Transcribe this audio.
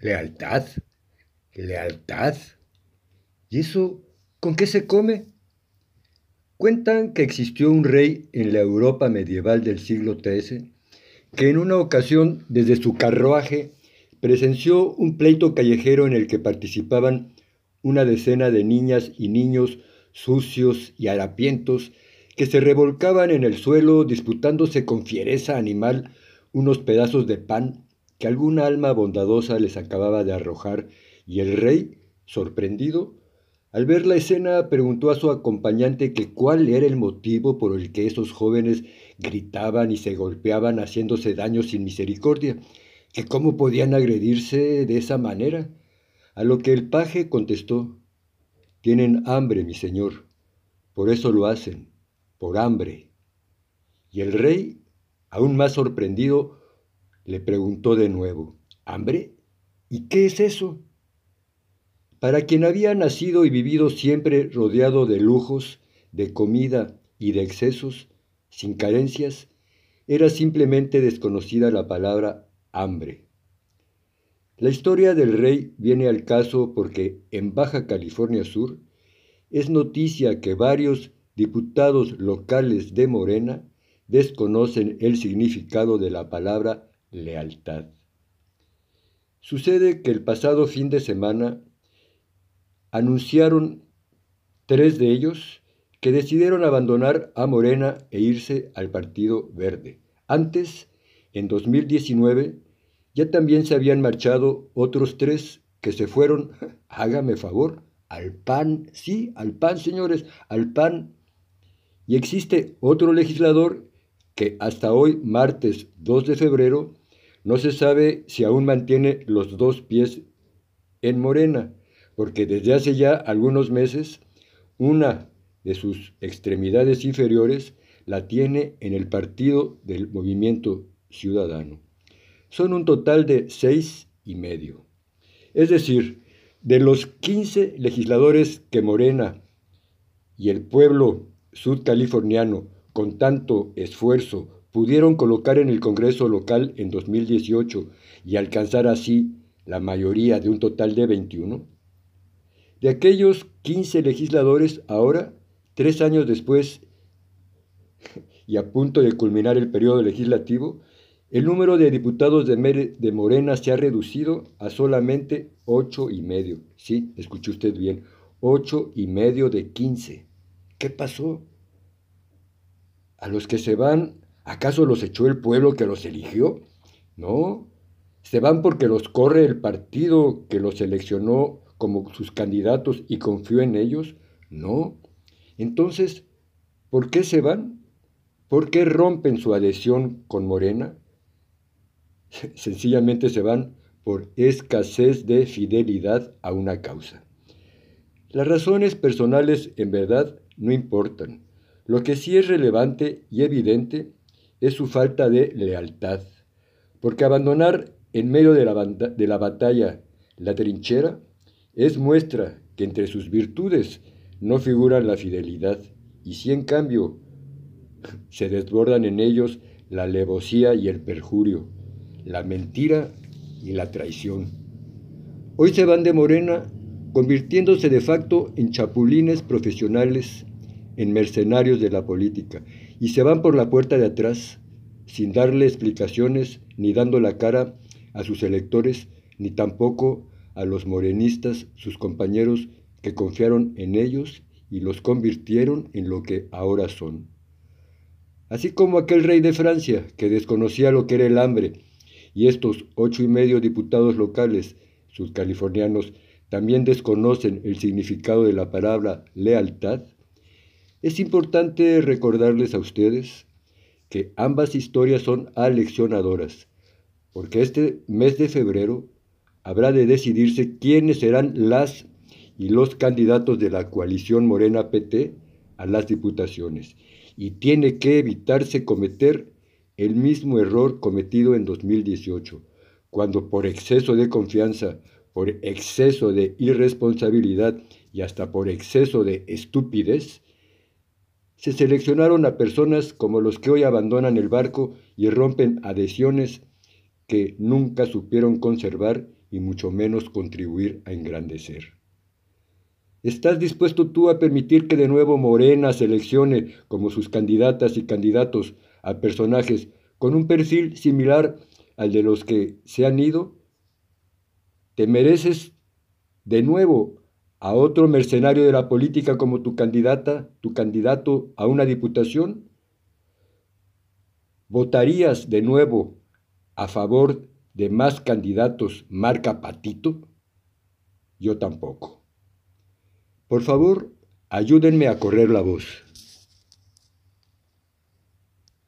¿Lealtad? ¿Lealtad? ¿Y eso con qué se come? Cuentan que existió un rey en la Europa medieval del siglo XIII que en una ocasión desde su carruaje presenció un pleito callejero en el que participaban una decena de niñas y niños sucios y harapientos que se revolcaban en el suelo disputándose con fiereza animal unos pedazos de pan que alguna alma bondadosa les acababa de arrojar, y el rey, sorprendido, al ver la escena preguntó a su acompañante que cuál era el motivo por el que esos jóvenes gritaban y se golpeaban haciéndose daño sin misericordia, que cómo podían agredirse de esa manera. A lo que el paje contestó, tienen hambre, mi señor, por eso lo hacen, por hambre. Y el rey, aún más sorprendido, le preguntó de nuevo, ¿hambre? ¿Y qué es eso? Para quien había nacido y vivido siempre rodeado de lujos, de comida y de excesos, sin carencias, era simplemente desconocida la palabra hambre. La historia del rey viene al caso porque en Baja California Sur es noticia que varios diputados locales de Morena desconocen el significado de la palabra lealtad. Sucede que el pasado fin de semana anunciaron tres de ellos que decidieron abandonar a Morena e irse al Partido Verde. Antes, en 2019, ya también se habían marchado otros tres que se fueron, hágame favor, al PAN, sí, al PAN, señores, al PAN. Y existe otro legislador que hasta hoy, martes 2 de febrero, no se sabe si aún mantiene los dos pies en Morena, porque desde hace ya algunos meses una de sus extremidades inferiores la tiene en el partido del movimiento ciudadano. Son un total de seis y medio. Es decir, de los 15 legisladores que Morena y el pueblo sudcaliforniano con tanto esfuerzo pudieron colocar en el Congreso local en 2018 y alcanzar así la mayoría de un total de 21, de aquellos 15 legisladores ahora, tres años después y a punto de culminar el periodo legislativo, el número de diputados de, Morena se ha reducido a solamente ocho y medio. Sí, escuchó usted bien, ocho y medio de quince. ¿Qué pasó? A los que se van, ¿acaso los echó el pueblo que los eligió? No, se van porque los corre el partido que los seleccionó como sus candidatos y confió en ellos. No. Entonces, ¿por qué se van? ¿Por qué rompen su adhesión con Morena? sencillamente se van por escasez de fidelidad a una causa. Las razones personales en verdad no importan. Lo que sí es relevante y evidente es su falta de lealtad, porque abandonar en medio de la, de la batalla la trinchera es muestra que entre sus virtudes no figuran la fidelidad, y si en cambio se desbordan en ellos la alevosía y el perjurio, la mentira y la traición. Hoy se van de Morena convirtiéndose de facto en chapulines profesionales, en mercenarios de la política, y se van por la puerta de atrás, sin darle explicaciones ni dando la cara a sus electores, ni tampoco a los morenistas, sus compañeros que confiaron en ellos y los convirtieron en lo que ahora son. Así como aquel rey de Francia que desconocía lo que era el hambre y estos ocho y medio diputados locales sudcalifornianos también desconocen el significado de la palabra lealtad, es importante recordarles a ustedes que ambas historias son aleccionadoras, porque este mes de febrero habrá de decidirse quiénes serán las y los candidatos de la coalición Morena PT a las diputaciones, y tiene que evitarse cometer el mismo error cometido en 2018, cuando por exceso de confianza, por exceso de irresponsabilidad y hasta por exceso de estupidez, se seleccionaron a personas como los que hoy abandonan el barco y rompen adhesiones que nunca supieron conservar y mucho menos contribuir a engrandecer. ¿Estás dispuesto tú a permitir que de nuevo Morena seleccione como sus candidatas y candidatos a personajes con un perfil similar al de los que se han ido? ¿Te mereces de nuevo a otro mercenario de la política como tu candidata, tu candidato a una diputación? ¿Votarías de nuevo a favor de más candidatos marca patito? Yo tampoco. Por favor, ayúdenme a correr la voz.